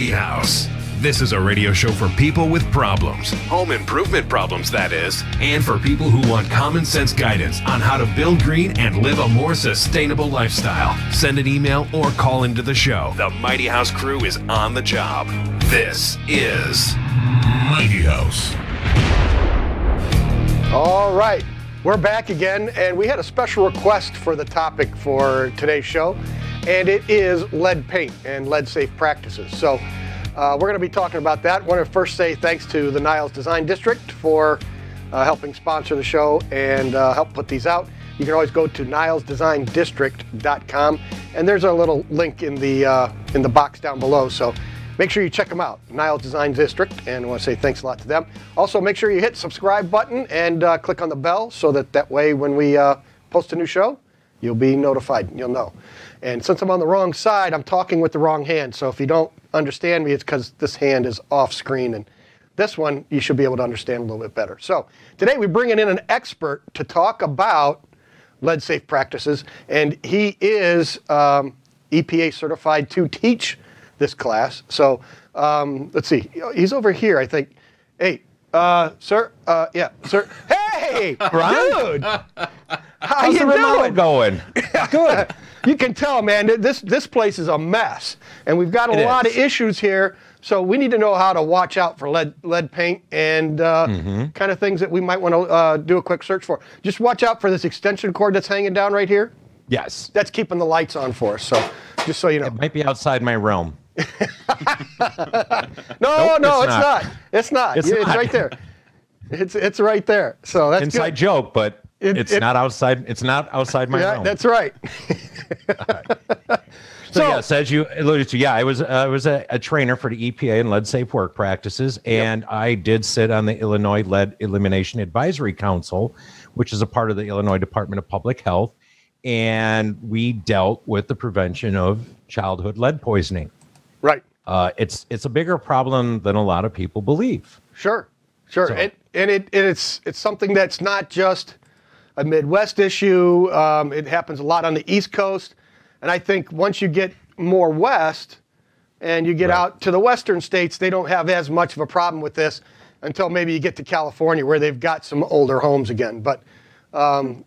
House. This is a radio show for people with problems, home improvement problems, that is, and for people who want common sense guidance on how to build green and live a more sustainable lifestyle. Send an email or call into the show. The Mighty House crew is on the job. This is Mighty House. All right, we're back again, and we had a special request for the topic for today's show, and it is lead paint and lead safe practices. So, uh, we're going to be talking about that. I want to first say thanks to the Niles Design District for uh, helping sponsor the show and uh, help put these out. You can always go to nilesdesigndistrict.com, and there's a little link in the uh, in the box down below. So make sure you check them out, Niles Design District, and I want to say thanks a lot to them. Also, make sure you hit subscribe button and uh, click on the bell so that that way when we uh, post a new show, you'll be notified. You'll know. And since I'm on the wrong side, I'm talking with the wrong hand. So if you don't understand me, it's because this hand is off screen. And this one, you should be able to understand a little bit better. So today we're bringing in an expert to talk about lead safe practices. And he is um, EPA certified to teach this class. So um, let's see. He's over here, I think. Hey, uh, sir. Uh, yeah, sir. Hey, dude. How How's you the remote doing? going? Good. You can tell, man. This this place is a mess, and we've got a It lot is. of issues here. So we need to know how to watch out for lead lead paint and uh, Mm-hmm. kind of things that we might want to uh, do a quick search for. Just watch out for this extension cord that's hanging down right here. Yes. That's keeping the lights on for us. So just so you know. It might be outside my realm. No, Nope, no, it's it's not. It's not. It's it's not. right there. It's it's right there. So that's Inside good. joke, but It- it's it- not outside. It's not outside my Yeah, realm. that's right. so, yes, as you alluded to, yeah, I was I was a, a trainer for the EPA and lead safe work practices, and I did sit on the Illinois Lead Elimination Advisory Council, which is a part of the Illinois Department of Public Health, and we dealt with the prevention of childhood lead poisoning. right. Uh, it's it's a bigger problem than a lot of people believe. Sure, sure, So- and, and it it's it's something that's not just a Midwest issue. Um, it happens a lot on the East Coast, and I think once you get more west and you get Right. out to the western states, they don't have as much of a problem with this until maybe you get to California, where they've got some older homes again. But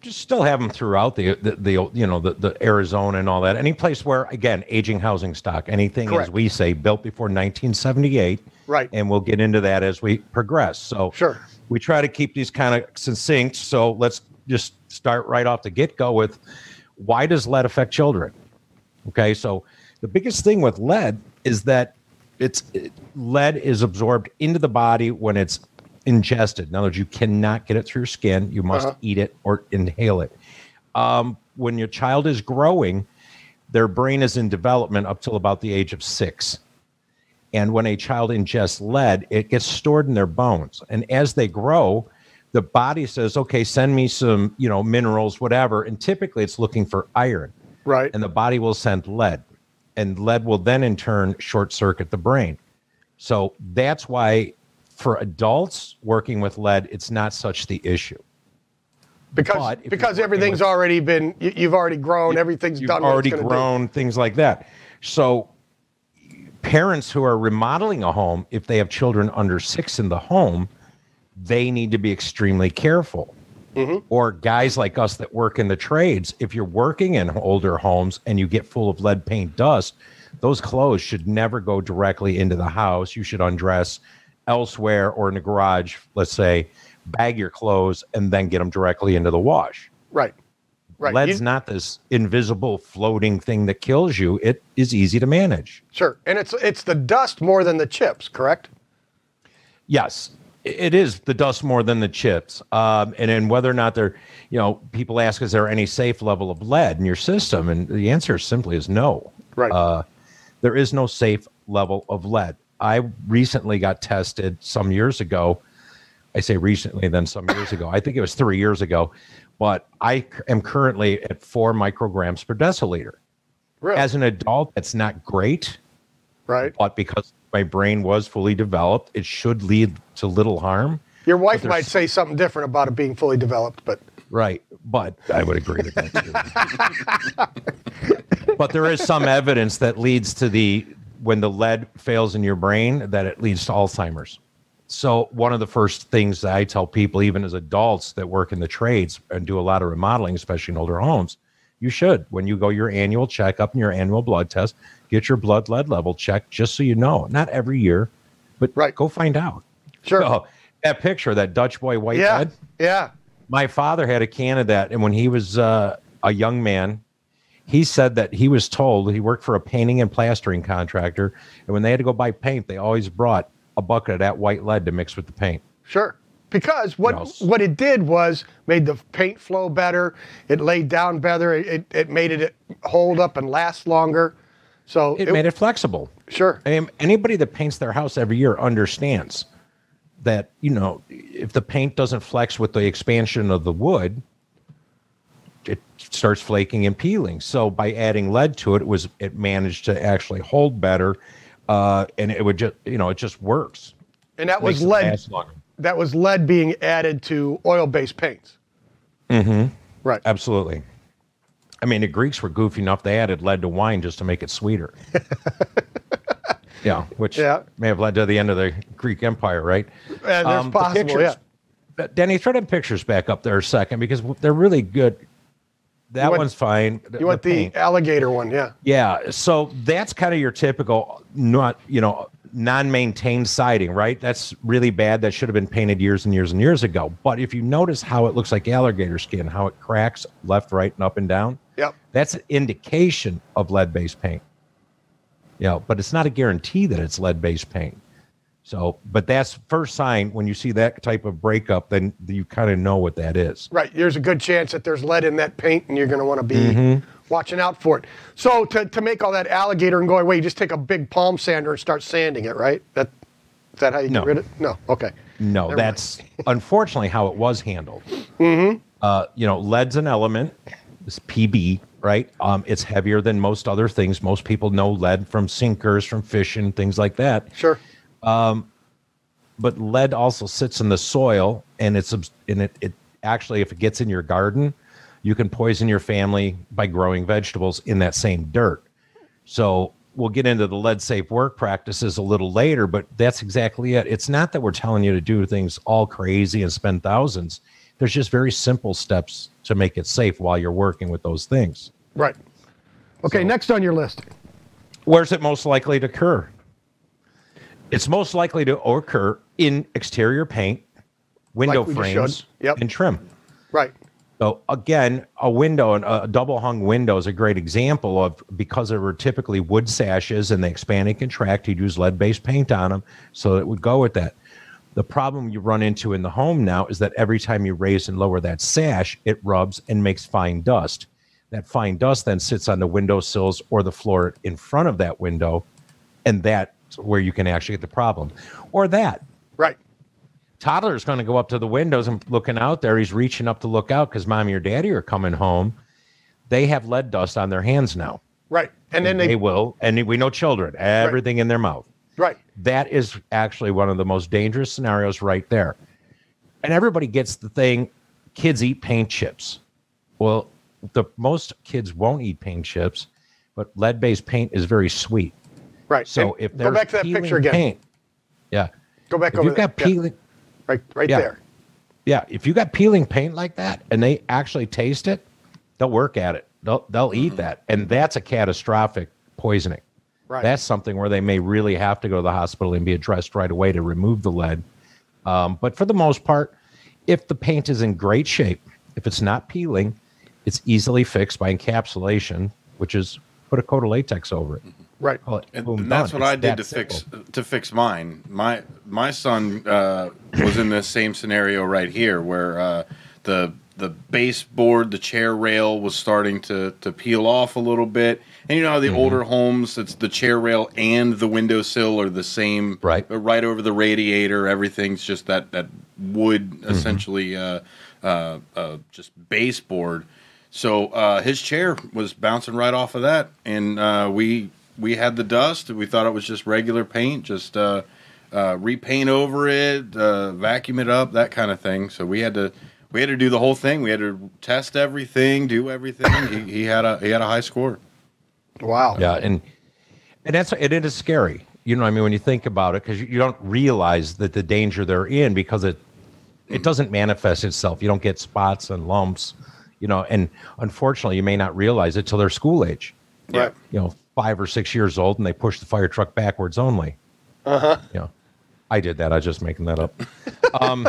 just still have them throughout the, the, the you know the, the Arizona and all that. Any place where again aging housing stock, anything Correct. as we say built before 1978, Right. And we'll get into that as we progress. So Sure. we try to keep these kind of succinct. So let's just start right off the get go with why does lead affect children? Okay, so the biggest thing with lead is that it's it, lead is absorbed into the body when it's ingested. In other words, you cannot get it through your skin. You must Uh-huh. eat it or inhale it. Um, when your child is growing, their brain is in development up till about the age of six. And when a child ingests lead, it gets stored in their bones. And as they grow, the body says, okay, send me some, you know, minerals, whatever. And typically it's looking for iron right, and the body will send lead and lead will then in turn short circuit the brain so that's why for adults working with lead it's not such the issue because but if you're because everything's with- already been you, you've already grown, everything's done. you've done. already grown things like that so parents who are remodeling a home if they have children under six in the home they need to be extremely careful. Mm-hmm. or guys like us that work in the trades if you're working in older homes and you get full of lead paint dust those clothes should never go directly into the house. You should undress elsewhere or in the garage let's say bag your clothes and then get them directly into the wash. Right, right. lead's You- not this invisible floating thing that kills you it is easy to manage Sure, and it's it's the dust more than the chips, correct? Yes, it is the dust more than the chips. Um, and then whether or not they're, you know, people ask, is there any safe level of lead in your system? And the answer simply is no. Right. Uh, there is no safe level of lead. I recently got tested some years ago. I say recently, then some years ago. I think it was three years ago. But I am currently at four micrograms per deciliter. Really? As an adult, that's not great right. but because my brain was fully developed, it should lead to little harm. Your wife might say something different about it being fully developed, but Right. But I would agree with that too. but there is some evidence that leads to the when the lead fails in your brain, that it leads to Alzheimer's. So one of the first things that I tell people, even as adults that work in the trades and do a lot of remodeling, especially in older homes, you should when you go your annual checkup and your annual blood test, get your blood lead level checked just so you know. Not every year, but Right. go find out. Sure. Oh, that picture, that Dutch boy white yeah. lead. Yeah. My father had a can of that, and when he was uh, a young man, he said that he was told he worked for a painting and plastering contractor, and when they had to go buy paint, they always brought a bucket of that white lead to mix with the paint. Sure. Because what Yes. what it did was made the paint flow better. It laid down better. It, it, it made it hold up and last longer. So It, made it flexible. sure. I mean, anybody that paints their house every year understands that you know if the paint doesn't flex with the expansion of the wood, it starts flaking and peeling. So by adding lead to it, it was it managed to actually hold better, uh, and it would just you know it just works. And that was lead. That was lead being added to oil-based paints. Mm-hmm. Right. Absolutely. I mean, the Greeks were goofy enough; they added lead to wine just to make it sweeter. yeah, which Yeah. may have led to the end of the Greek Empire, right? Uh, there's Um, possible. pictures- Yeah. Denny, throw them pictures back up there a second because they're really good. That want- one's fine. You want the paint. alligator one? Yeah. yeah. So that's kind of your typical not you know non-maintained siding, right? That's really bad. That should have been painted years and years and years ago. But if you notice how it looks like alligator skin, how it cracks left, right, and up and down, Yep. that's an indication of lead-based paint. You know, but it's not a guarantee that it's lead-based paint. So, but that's first sign when you see that type of breakup, then you kind of know what that is. Right. There's a good chance that there's lead in that paint, and you're going to want to be Mm-hmm. watching out for it. So to, to make all that alligator and go away, you just take a big palm sander and start sanding it, right? That is that how you No. get rid of it? No. Okay. No, Never that's unfortunately how it was handled. Mm-hmm. Uh, you know, lead's an element. It's PB, right? Um, it's heavier than most other things. Most people know lead from sinkers, from fishing, things like that. Sure. Um, but lead also sits in the soil, and it's and it, it actually, if it gets in your garden, you can poison your family by growing vegetables in that same dirt. So we'll get into the lead safe work practices a little later, but that's exactly it. It's not that we're telling you to do things all crazy and spend thousands. There's just very simple steps to make it safe while you're working with those things. Right. Okay. So- next on your list. Where's it most likely to occur? It's most likely to occur in exterior paint, window Like frames. Yep. and trim. Right. So again, a window and a double hung window is a great example of because there were typically wood sashes and they expand and contract. You'd use lead based paint on them, so it would go with that. The problem you run into in the home now is that every time you raise and lower that sash, it rubs and makes fine dust. That fine dust then sits on the window sills or the floor in front of that window, and that's where you can actually get the problem. Or that Right. toddler's going to go up to the windows and looking out there. He's reaching up to look out because mommy or daddy are coming home. They have lead dust on their hands now. Right. And then They, they. will, and we know children, everything in their mouth. Right. That is actually one of the most dangerous scenarios right there. And everybody gets the thing kids eat paint chips. Well, the most kids won't eat paint chips, but lead based paint is very sweet. Right. So And if go there's back to that peeling picture again. paint, yeah. Go back If over you've got there. Yeah. peeling, Right. Right Yeah. there. Yeah, if you got peeling paint like that and they actually taste it, they'll work at it. They'll they'll eat that, and that's a catastrophic poisoning. Right. That's something where they may really have to go to the hospital and be addressed right away to remove the lead. Um, but for the most part, if the paint is in great shape, if it's not peeling, it's easily fixed by encapsulation, which is put a coat of latex over it. Right. Call it, And, boom, and that's what It's I did to simple. fix to fix mine. My my son uh, was in this same scenario right here, where uh, the the baseboard, the chair rail was starting to to peel off a little bit. And you know how Mm-hmm. the older homes, it's the chair rail and the windowsill are the same, Right. uh, Right over the radiator, everything's just that that wood Mm-hmm. essentially, uh, uh, uh, just baseboard. So uh, his chair was bouncing right off of that, and uh, we we had the dust. We thought it was just regular paint, just uh, uh, repaint over it, uh, vacuum it up, that kind of thing. So we had to we had to do the whole thing. We had to test everything, do everything. he, he had a he had a high score. Wow. Yeah, and And that's and it is scary. You know what I mean when you think about it because you, you don't realize that the danger they're in because it it doesn't manifest itself. You don't get spots and lumps, you know, and unfortunately you may not realize it till they're school age. Right. You know, five or six years old and they push the fire truck backwards only. Uh-huh. Know. I did that. I was just making that up. Um,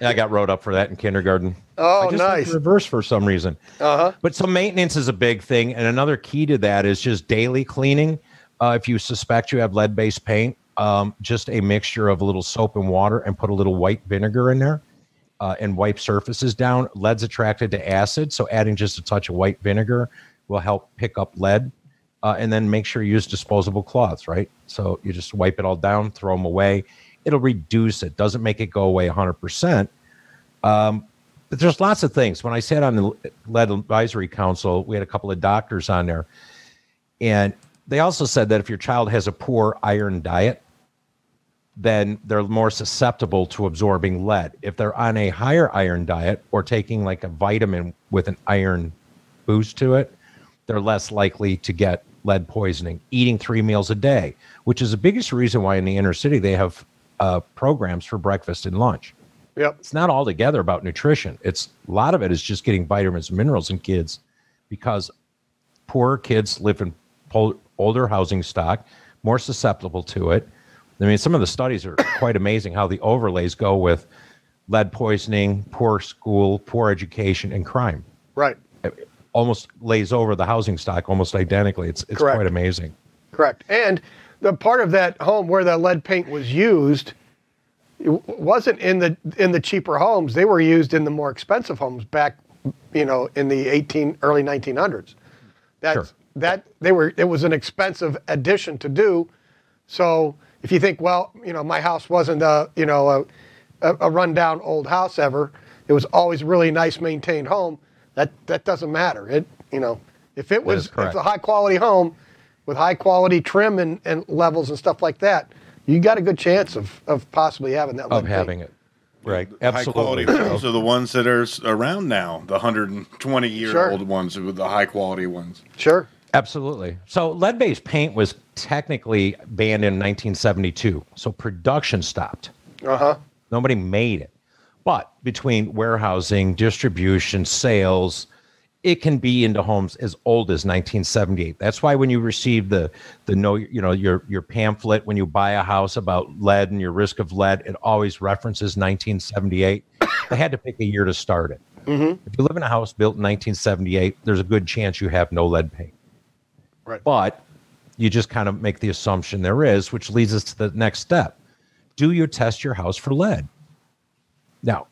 I got wrote up for that in kindergarten. Oh, I just nice. reverse for some reason. Uh-huh. But so maintenance is a big thing, and another key to that is just daily cleaning. Uh, if you suspect you have lead-based paint, um, just a mixture of a little soap and water, and put a little white vinegar in there, uh, and wipe surfaces down. Lead's attracted to acid, so adding just a touch of white vinegar will help pick up lead. Uh, and then make sure you use disposable cloths, right? So you just wipe it all down, throw them away. It'll reduce it. Doesn't make it go away 100%. Um, but there's lots of things. When I sat on the lead advisory council, we had a couple of doctors on there, and they also said that if your child has a poor iron diet, then they're more susceptible to absorbing lead. If they're on a higher iron diet or taking like a vitamin with an iron boost to it, they're less likely to get lead poisoning. Eating three meals a day, which is the biggest reason why in the inner city they have uh, programs for breakfast and lunch Yep. it's not altogether about nutrition. It's a lot of it is just getting vitamins and minerals in kids because poorer kids live in pol- older housing stock, more susceptible to it. I mean, some of the studies are quite amazing how the overlays go with lead poisoning, poor school, poor education, and crime. Right. Almost lays over the housing stock almost identically. It's it's Correct. quite amazing. Correct. And the part of that home where the lead paint was used it wasn't in the in the cheaper homes. They were used in the more expensive homes back, you know, in the 18 early 1900s. That's Sure. that they were it was an expensive addition to do. So if you think, well, you know, my house wasn't a you know a, a, a rundown old house ever. It was always really nice maintained home. That that doesn't matter. It you know if it was if it's a high quality home with high quality trim and, and levels and stuff like that, you got a good chance of, of possibly having that. Of lead paint. having it. Right. High quality Absolutely. homes are the ones that are around now, the 120 year Sure. old ones, with the high quality ones. Sure. Absolutely. So lead based paint was technically banned in 1972. So production stopped. Uh huh. Nobody made it. But between warehousing, distribution, sales, it can be into homes as old as 1978. That's why when you receive the the no, you know, your your pamphlet when you buy a house about lead and your risk of lead, it always references 1978. they had to pick a year to start it. Mm-hmm. If you live in a house built in 1978, there's a good chance you have no lead paint. Right. But you just kind of make the assumption there is, which leads us to the next step. Do you test your house for lead? Now,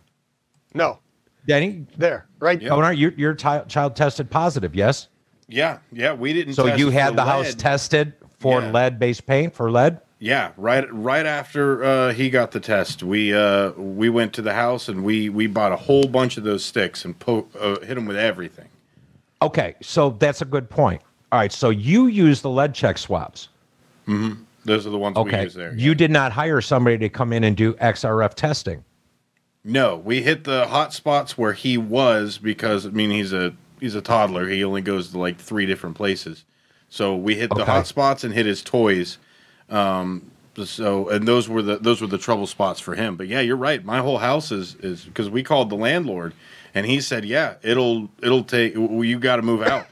No. Danny, There. Right. Yeah. oh, no, your your ti- child tested positive, yes? Yeah, yeah, we didn't. So test you had for the house tested for Yeah. lead-based paint for lead? Yeah, right, right after uh, he got the test, we uh, we went to the house and we we bought a whole bunch of those sticks and po- uh, hit them with everything. Okay, so that's a good point. All right, so you use the lead check swabs. Mm-hmm. Those are the ones we Okay, use there. you did not hire somebody to come in and do XRF testing. No, we hit the hot spots where he was because I mean he's a he's a toddler. He only goes to like three different places. So we hit the hot spots and hit his toys. Um, so and those were the those were the trouble spots for him. But yeah, you're right. My whole house is is because we called the landlord and he said, yeah, it'll it'll take. well, You got to move out.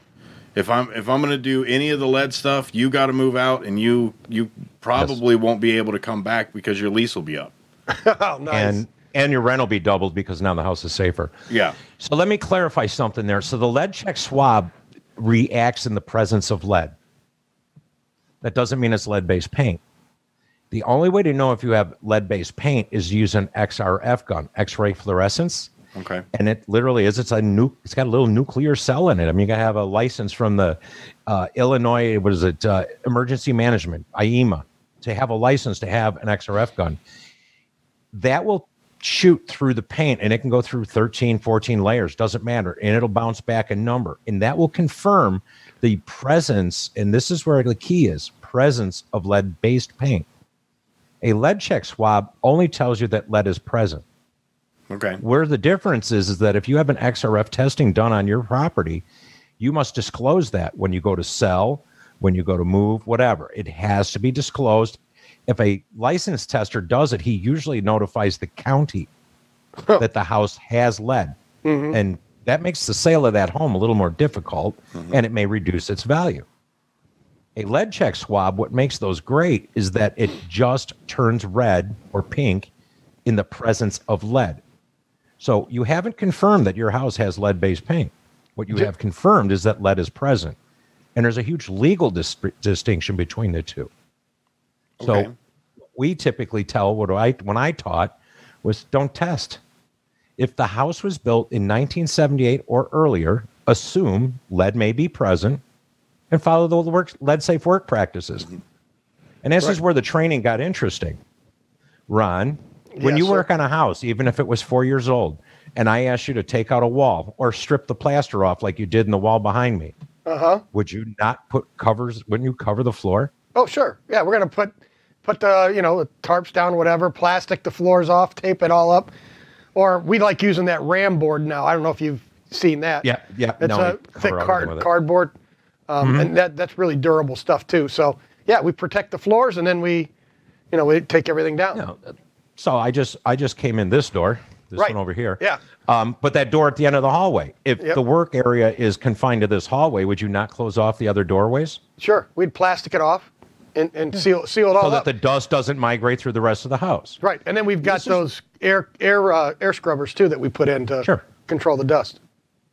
If I'm if I'm gonna do any of the lead stuff, you got to move out, and you you probably won't be able to come back because your lease will be up. oh, nice. And and your rent will be doubled because now the house is safer. Yeah. So let me clarify something there. So the lead check swab reacts in the presence of lead. That doesn't mean it's lead based paint. The only way to know if you have lead based paint is use an XRF gun, X ray fluorescence. Okay. And it literally is. It's a nu- It's got a little nuclear cell in it. I mean, you got to have a license from the uh, Illinois. What is it? Uh, Emergency Management (IEMA) to have a license to have an XRF gun. That will shoot through the paint, and it can go through 13, 14 layers. Doesn't matter, and it'll bounce back a number, and that will confirm the presence. And this is where the key is: presence of lead-based paint. A lead check swab only tells you that lead is present. Okay. Where the difference is is that if you have an XRF testing done on your property, you must disclose that when you go to sell, when you go to move, whatever. It has to be disclosed. If a licensed tester does it, he usually notifies the county that the house has lead. Mm-hmm. And that makes the sale of that home a little more difficult mm-hmm. and it may reduce its value. A lead check swab, what makes those great is that it just turns red or pink in the presence of lead. So you haven't confirmed that your house has lead based paint. What you have confirmed is that lead is present. And there's a huge legal dis- distinction between the two. So Okay. we typically tell what I when I taught was don't test. If the house was built in 1978 or earlier, assume lead may be present and follow the work, lead safe work practices. And this is where the training got interesting. Ron, when Yes, you sir. work on a house, even if it was four years old, and I asked you to take out a wall or strip the plaster off like you did in the wall behind me, Uh huh. would you not put covers? Wouldn't you cover the floor? Oh, sure. Yeah, we're gonna put put the you know the tarps down, whatever, plastic the floors off, tape it all up, or we like using that ram board now. I don't know if you've seen that. Yeah, yeah, It's no, a thick card, cardboard, um, and that that's really durable stuff too. So yeah, we protect the floors, and then we, you know, we take everything down. No. So I just I just came in this door, this Right. one over here. Yeah. Um, but that door at the end of the hallway. If Yep. the work area is confined to this hallway, would you not close off the other doorways Sure, we'd plastic it off and, and seal seal it all so that up. the dust doesn't migrate through the rest of the house? right, and then we've got those air air uh, air scrubbers too that we put in to Sure. control the dust.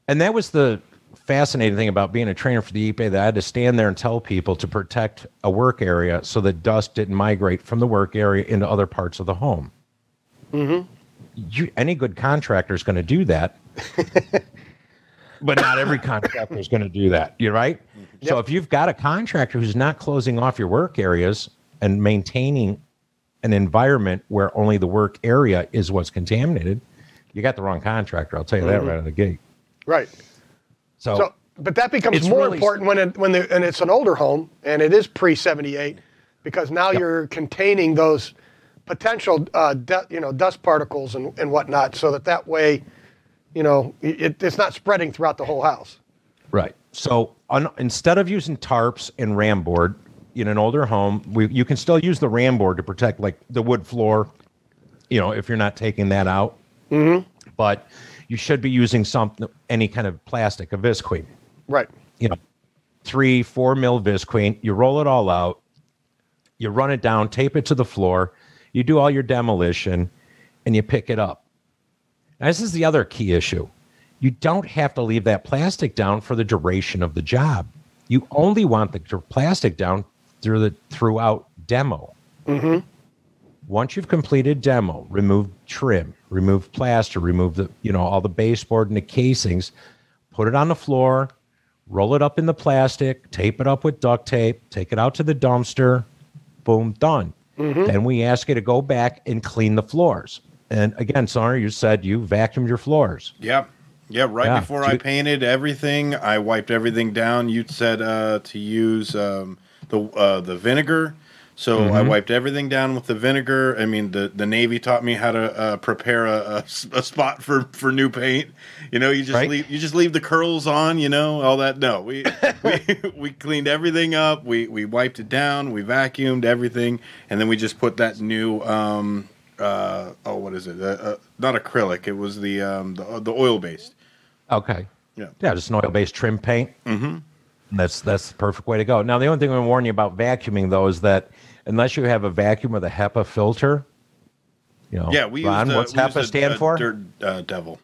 And that was the fascinating thing about being a trainer for the EPA that I had to stand there and tell people to protect a work area so that dust didn't migrate from the work area into other parts of the home. Mm-hmm. You, any good contractor is going to do that, but not every contractor is going to do that. You're right. So if you've got a contractor who's not closing off your work areas and maintaining an environment where only the work area is what's contaminated, you got the wrong contractor. I'll tell you that right out of the gate. Right. So, So, but that becomes more really- important when it, when the, and it's an older home and it is pre seventy eight, because now you're containing those potential uh, du- you know dust particles and, and whatnot, so that that way, you know, it, it's not spreading throughout the whole house. right. So un, instead of using tarps and ram board in an older home, we, you can still use the ram board to protect like the wood floor, you know, if you're not taking that out. Mm-hmm. But you should be using some any kind of plastic, a visqueen. Right. you know, three, four mil visqueen. You roll it all out, you run it down, tape it to the floor, you do all your demolition, and you pick it up. Now, this is the other key issue. You don't have to leave that plastic down for the duration of the job. You only want the plastic down through the throughout demo. Mm-hmm. Once you've completed demo, remove trim, remove plaster, remove the you know all the baseboard and the casings, put it on the floor, roll it up in the plastic, tape it up with duct tape, take it out to the dumpster, boom, done. Mm-hmm. Then we ask you to go back and clean the floors. And again, sorry, you said you vacuumed your floors. Yep. Yeah, right Yeah. before I painted everything, I wiped everything down. You said uh, to use um, the uh, the vinegar, so I Mm-hmm. wiped everything down with the vinegar. I mean, the, the Navy taught me how to uh, prepare a spot for, for new paint. You know, you just Right. leave you just leave the curls on. You know, all that. No, we we, we cleaned everything up. We we wiped it down. We vacuumed everything, and then we just put that new. Um, uh, oh, what is it? Uh, uh, not acrylic. It was the um, the, the oil based. Okay. Yeah. Yeah, just an oil-based trim paint. Mm-hmm. That's that's the perfect way to go. Now, the only thing I'm warn you about vacuuming though is that unless you have a vacuum with a HEPA filter, you know, Yeah, we Ron, used, uh, what's used HEPA a- stand a for? Dirt uh, devil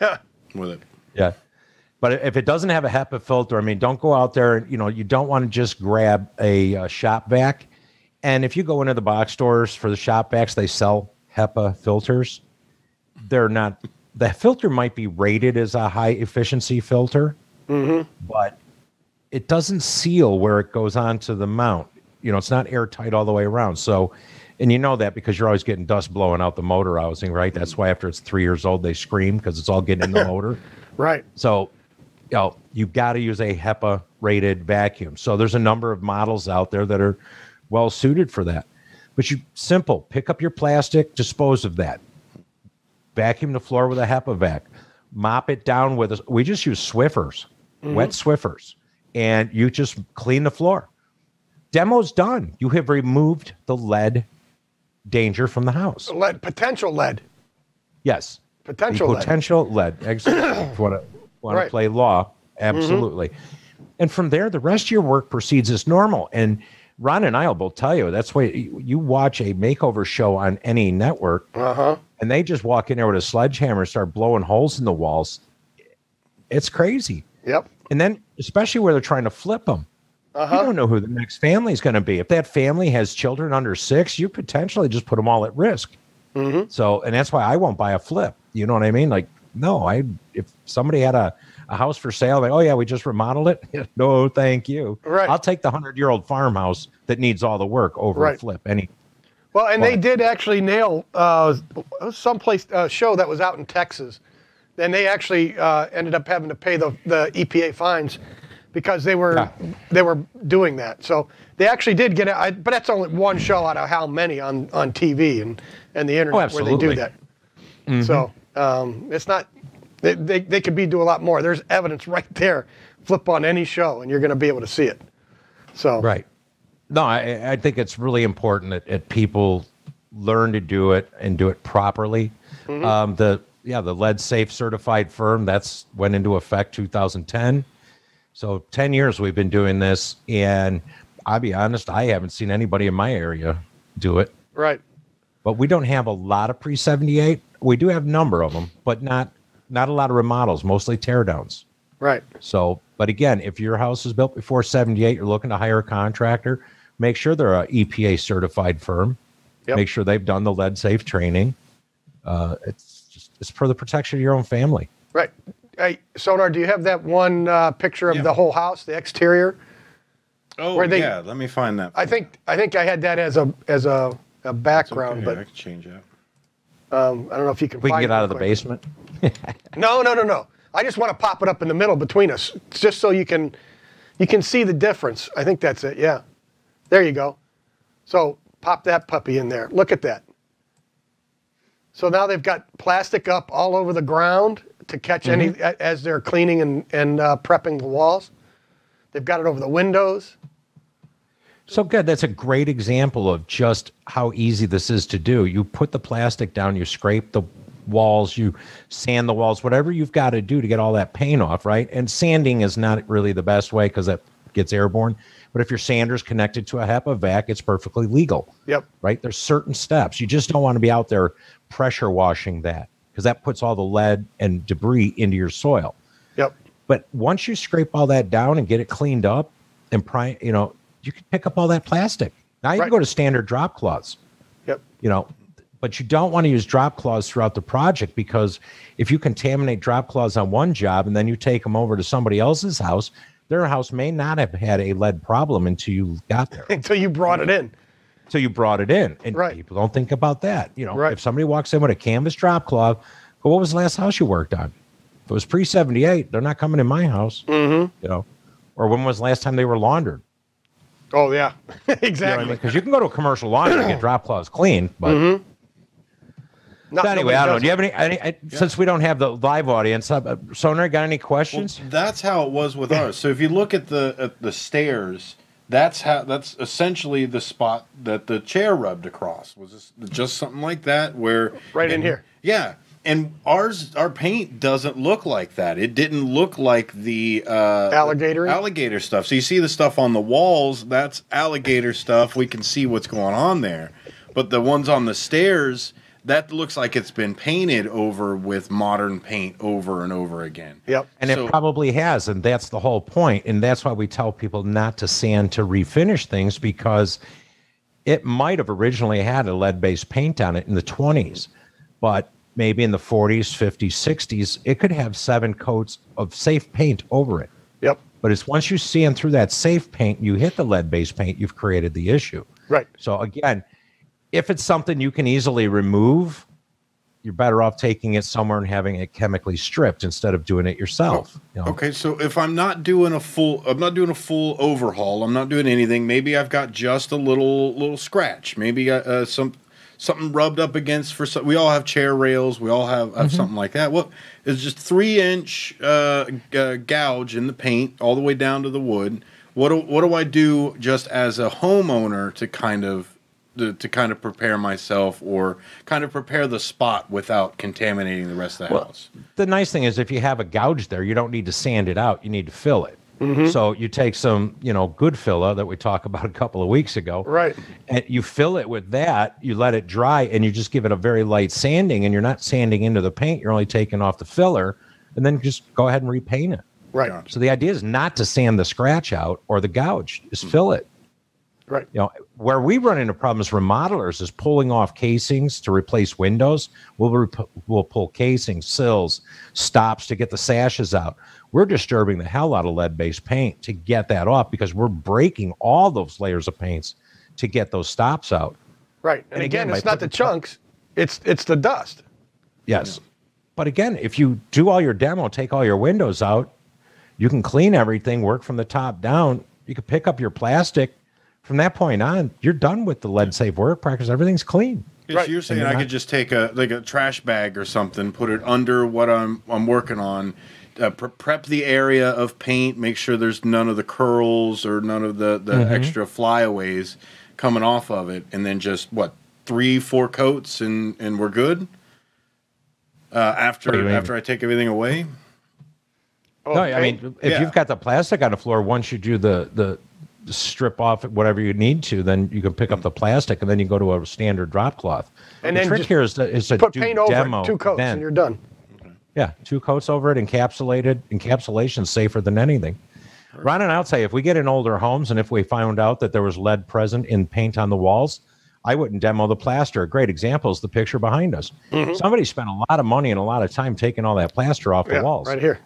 with it. Yeah. But if it doesn't have a HEPA filter, I mean, don't go out there. You know, you don't want to just grab a, uh shop vac. And if you go into the box stores for the shop vacs, they sell HEPA filters. They're not. The filter might be rated as a high efficiency filter, mm-hmm. but it doesn't seal where it goes onto the mount. You know, it's not airtight all the way around. So, and you know that because you're always getting dust blowing out the motor housing, right? That's why after it's three years old, they scream because it's all getting in the motor. Right. So, you know, you've got to use a HEPA rated vacuum. So there's a number of models out there that are well suited for that. But you simple, pick up your plastic, dispose of that. Vacuum the floor with a HEPA vac. Mop it down with a, we just use Swiffers, mm-hmm. wet Swiffers, and you just clean the floor. Demo's done. You have removed the lead danger from the house. Lead, potential lead. Yes. Potential the lead. potential lead. Exactly. if you want to want Right. to play law, mm-hmm. absolutely. And from there, the rest of your work proceeds as normal. And Ron and I will both tell you that's why you watch a makeover show on any network, Uh-huh. and they just walk in there with a sledgehammer and start blowing holes in the walls. It's crazy. Yep. And then, especially where they're trying to flip them, Uh-huh. you don't know who the next family is going to be. If that family has children under six, you potentially just put them all at risk. Mm-hmm. So, and that's why I won't buy a flip. You know what I mean? Like, no, I if somebody had a, a house for sale, like, oh yeah, we just remodeled it. no, thank you. Right. I'll take the hundred year old farmhouse that needs all the work over a flip. Any Well, and they did actually nail uh, someplace uh, show that was out in Texas. Then they actually uh, ended up having to pay the, the EPA fines because they were Yeah. they were doing that. So they actually did get it. But that's only one show out of how many on, on TV and, and the internet where they do absolutely. that. So um, it's not they, they they could be do a lot more. There's evidence right there. Flip on any show and you're going to be able to see it. So Right. No, I, I think it's really important that, that people learn to do it and do it properly. Um, the yeah, the lead safe certified firm that's went into effect 2010. So 10 years we've been doing this, and I'll be honest, I haven't seen anybody in my area do it. right. But we don't have a lot of pre 78. We do have a number of them, but not not a lot of remodels, mostly teardowns. Right. So, but again, if your house is built before 78, you're looking to hire a contractor, make sure they're a EPA certified firm. Yep. Make sure they've done the lead safe training. Uh, it's just, it's for the protection of your own family. Right. Hey, Sonar, do you have that one uh, picture of Yeah. the whole house, the exterior? Oh Where they- yeah, let me find that. I think I think I had that as a as a, a background, Okay, I can change that. Um, I don't know if you can. We can get it out of the basement. No, no, no, no. I just want to pop it up in the middle between us, just so you can you can see the difference. I think that's it. Yeah, there you go. So pop that puppy in there. Look at that. So now they've got plastic up all over the ground to catch any as they're cleaning and and uh, prepping the walls. They've got it over the windows. So good. That's a great example of just how easy this is to do. You put the plastic down, you scrape the walls, you sand the walls, whatever you've got to do to get all that paint off, right? And sanding is not really the best way because that gets airborne. But if your sander's connected to a HEPA vac, it's perfectly legal, Yep. right? There's certain steps. You just don't want to be out there pressure washing that because that puts all the lead and debris into your soil. Yep. But once you scrape all that down and get it cleaned up and pri you know, you can pick up all that plastic. Now you Right. can go to standard drop cloths, Yep. you know, but you don't want to use drop cloths throughout the project because if you contaminate drop cloths on one job and then you take them over to somebody else's house, their house may not have had a lead problem until you got there. Until you brought it in. Until you brought it in, and Right. people don't think about that. You know, Right. if somebody walks in with a canvas drop cloth, well, what was the last house you worked on? If it was pre seventy eight, they're not coming in my house. Mm-hmm. You know, or when was the last time they were laundered? Oh yeah. You know I exactly. mean? Because you can go to a commercial laundry and get drop cloths clean, but Mm-hmm. Not- but anyway, I don't know. Do you have any? any Since we don't have the live audience, uh, Sonar, got any questions? That's how it was with ours. So if you look at the at the stairs, that's how that's essentially the spot that the chair rubbed across. Was this just something like that where Right in and- here. Yeah. And ours, our paint doesn't look like that. It didn't look like the uh, Alligator? alligator stuff. So you see the stuff on the walls. That's alligator stuff. We can see what's going on there. But the ones on the stairs, that looks like it's been painted over with modern paint over and over again. Yep. And So- it probably has, and that's the whole point. And that's why we tell people not to sand to refinish things because it might have originally had a lead-based paint on it in the 20s, but maybe in the 40s, 50s, 60s, it could have seven coats of safe paint over it. Yep. But it's once you sand through that safe paint, you hit the lead-based paint, you've created the issue. Right. So again, if it's something you can easily remove, you're better off taking it somewhere and having it chemically stripped instead of doing it yourself. you know? Okay, so if I'm not doing a full, I'm not doing a full overhaul. I'm not doing anything. Maybe I've got just a little little scratch. Maybe uh, uh, some something rubbed up against for some. We all have chair rails. We all have, have something like that. well is just three inch uh, g- uh, gouge in the paint all the way down to the wood. what do, what do I do just as a homeowner to kind of to, to kind of prepare myself or kind of prepare the spot without contaminating the rest of the house? The nice thing is if you have a gouge there, you don't need to sand it out. You need to fill it. Mm-hmm. So you take some, you know, good filler that we talked about a couple of weeks ago. Right. And you fill it with that, you let it dry, and you just give it a very light sanding, and you're not sanding into the paint, you're only taking off the filler, and then just go ahead and repaint it. Right. Gotcha. So the idea is not to sand the scratch out or the gouge, just fill it. Right. You know, where we run into problems remodelers is pulling off casings to replace windows. We'll rep- we'll pull casings, sills, stops to get the sashes out. We're disturbing the hell out of lead-based paint to get that off because we're breaking all those layers of paints to get those stops out. Right. And, And again, again, it's not the chunks; it's it's the dust. Yes. But again, if you do all your demo, take all your windows out, you can clean everything, work from the top down. You can pick up your plastic. From that point on, you're done with the lead safe work practice. Everything's clean. Right. you're saying you're I not- could just take a like a trash bag or something, put it under what I'm I'm working on, uh, pre- prep the area of paint, make sure there's none of the curls or none of the the Mm-hmm. extra flyaways coming off of it, and then just what three four coats and and we're good. Uh, after after I take everything away, Oh, no, I mean, if Yeah. you've got the plastic on the floor, once you do the the strip off whatever you need to, then you can pick up hmm. the plastic and then you go to a standard drop cloth. And the then trick here is to, is to put paint over it, two coats, then. and you're done. Yeah, two coats over it, encapsulated. Encapsulation safer than anything. Ron and I'll tell you, if we get in older homes and if we found out that there was lead present in paint on the walls, I wouldn't demo the plaster. A great example is the picture behind us. Mm-hmm. Somebody spent a lot of money and a lot of time taking all that plaster off Yeah, the walls. right here.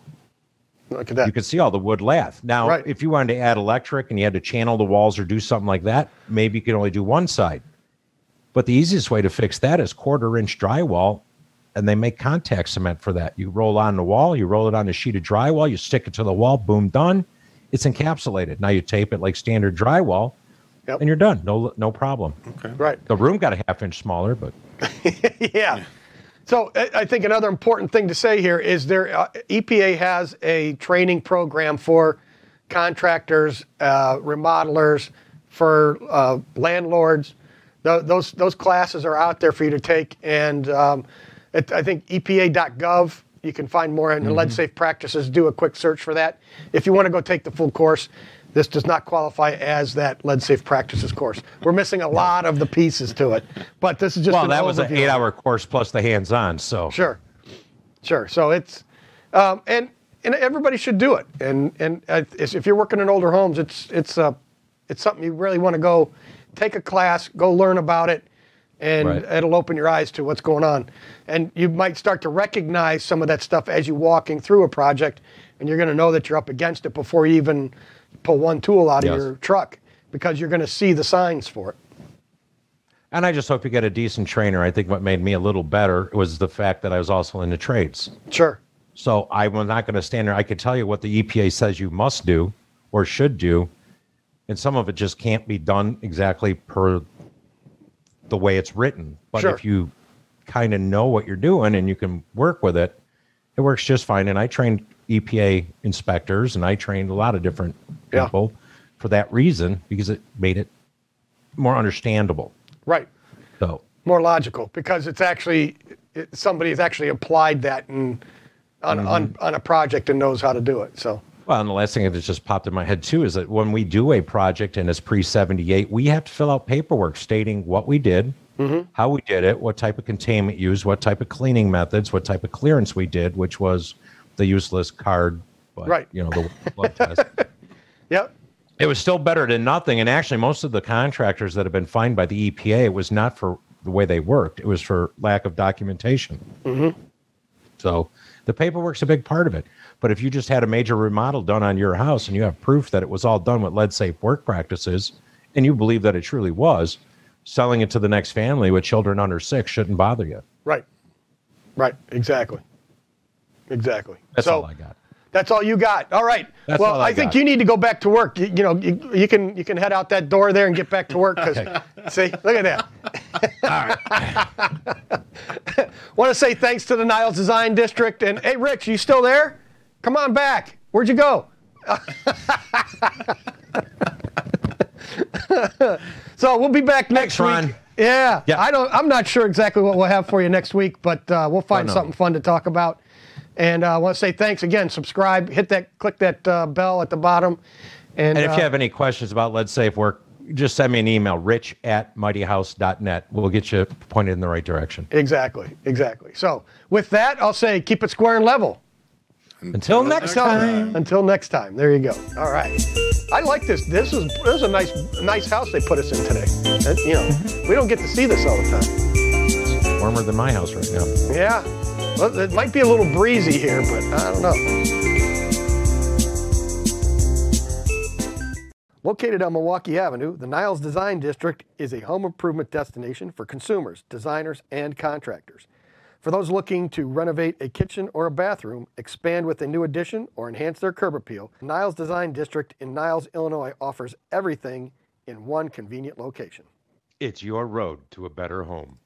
Look at that. You could see all the wood lath. Now, Right. if you wanted to add electric and you had to channel the walls or do something like that, maybe you could only do one side. But the easiest way to fix that is quarter inch drywall, and they make contact cement for that. You roll on the wall, you roll it on a sheet of drywall, you stick it to the wall, boom, done. It's encapsulated. Now you tape it like standard drywall, Yep. and you're done. No, no problem. right. The room got a half inch smaller, but yeah. So I think another important thing to say here is there uh, EPA has a training program for contractors, uh, remodelers, for uh, landlords. Tho- those those classes are out there for you to take, and um, it, I think EPA.gov. You can find more on lead safe practices. Do a quick search for that. If you want to go take the full course, this does not qualify as that lead safe practices course. We're missing a lot of the pieces to it, but this is just well, that was an eight-hour course plus the hands-on. So Sure, sure. So it's um, and and everybody should do it. And and uh, if you're working in older homes, it's it's uh, it's something you really want to go take a class, go learn about it, and Right. it'll open your eyes to what's going on. And you might start to recognize some of that stuff as you're walking through a project, and you're going to know that you're up against it before you even pull one tool out of Yes. your truck because you're going to see the signs for it. And I just hope you get a decent trainer. I think what made me a little better was the fact that I was also in the trades. Sure. So I'm not going to stand there. I could tell you what the EPA says you must do or should do, and some of it just can't be done exactly per the way it's written. But Sure. if you kind of know what you're doing and you can work with it, it works just fine. And I trained EPA inspectors and I trained a lot of different Yeah. people for that reason because it made it more understandable. Right. So more logical because it's actually it, somebody has actually applied that and on, on mm-hmm. on a project and knows how to do it. So Well, and the last thing that just popped in my head too is that when we do a project and it's pre 78, we have to fill out paperwork stating what we did, mm-hmm. how we did it, what type of containment used, what type of cleaning methods, what type of clearance we did, which was the useless card, but, Right. you know, the blood test. yep, It was still better than nothing. And actually, most of the contractors that have been fined by the EPA, it was not for the way they worked, it was for lack of documentation. Mm-hmm. So the paperwork's a big part of it. But if you just had a major remodel done on your house and you have proof that it was all done with lead safe work practices, and you believe that it truly was, selling it to the next family with children under six shouldn't bother you. right, right, exactly, exactly. That's so all I got. that's all you got. All right. That's well, all I I, think you need to go back to work. You, you know, you, you can you can head out that door there and get back to work because see, look at that. all right. Want to say thanks to the Niles Design District and hey, Rich, are you still there? Come on back. Where'd you go? So we'll be back next Thanks, Ron. week. Yeah, Yeah. I don't. I'm not sure exactly what we'll have for you next week, but uh, we'll find Oh, no. something fun to talk about. And uh, I want to say thanks again. Subscribe, hit that, click that uh, bell at the bottom. And, And if uh, you have any questions about Lead Safe Work, just send me an email, rich at mightyhouse.net. We'll get you pointed in the right direction. exactly, exactly. So with that, I'll say keep it square and level. Until next Until, time. until next time. There you go. All right. I like this. This is this is a nice nice house they put us in today. And, you know, mm-hmm. we don't get to see this all the time. It's Warmer than my house right now. Yeah. Well, it might be a little breezy here, but I don't know. Located on Milwaukee Avenue, the Niles Design District is a home improvement destination for consumers, designers, and contractors. For those looking to renovate a kitchen or a bathroom, expand with a new addition, or enhance their curb appeal, Niles Design District in Niles, Illinois offers everything in one convenient location. It's your road to a better home.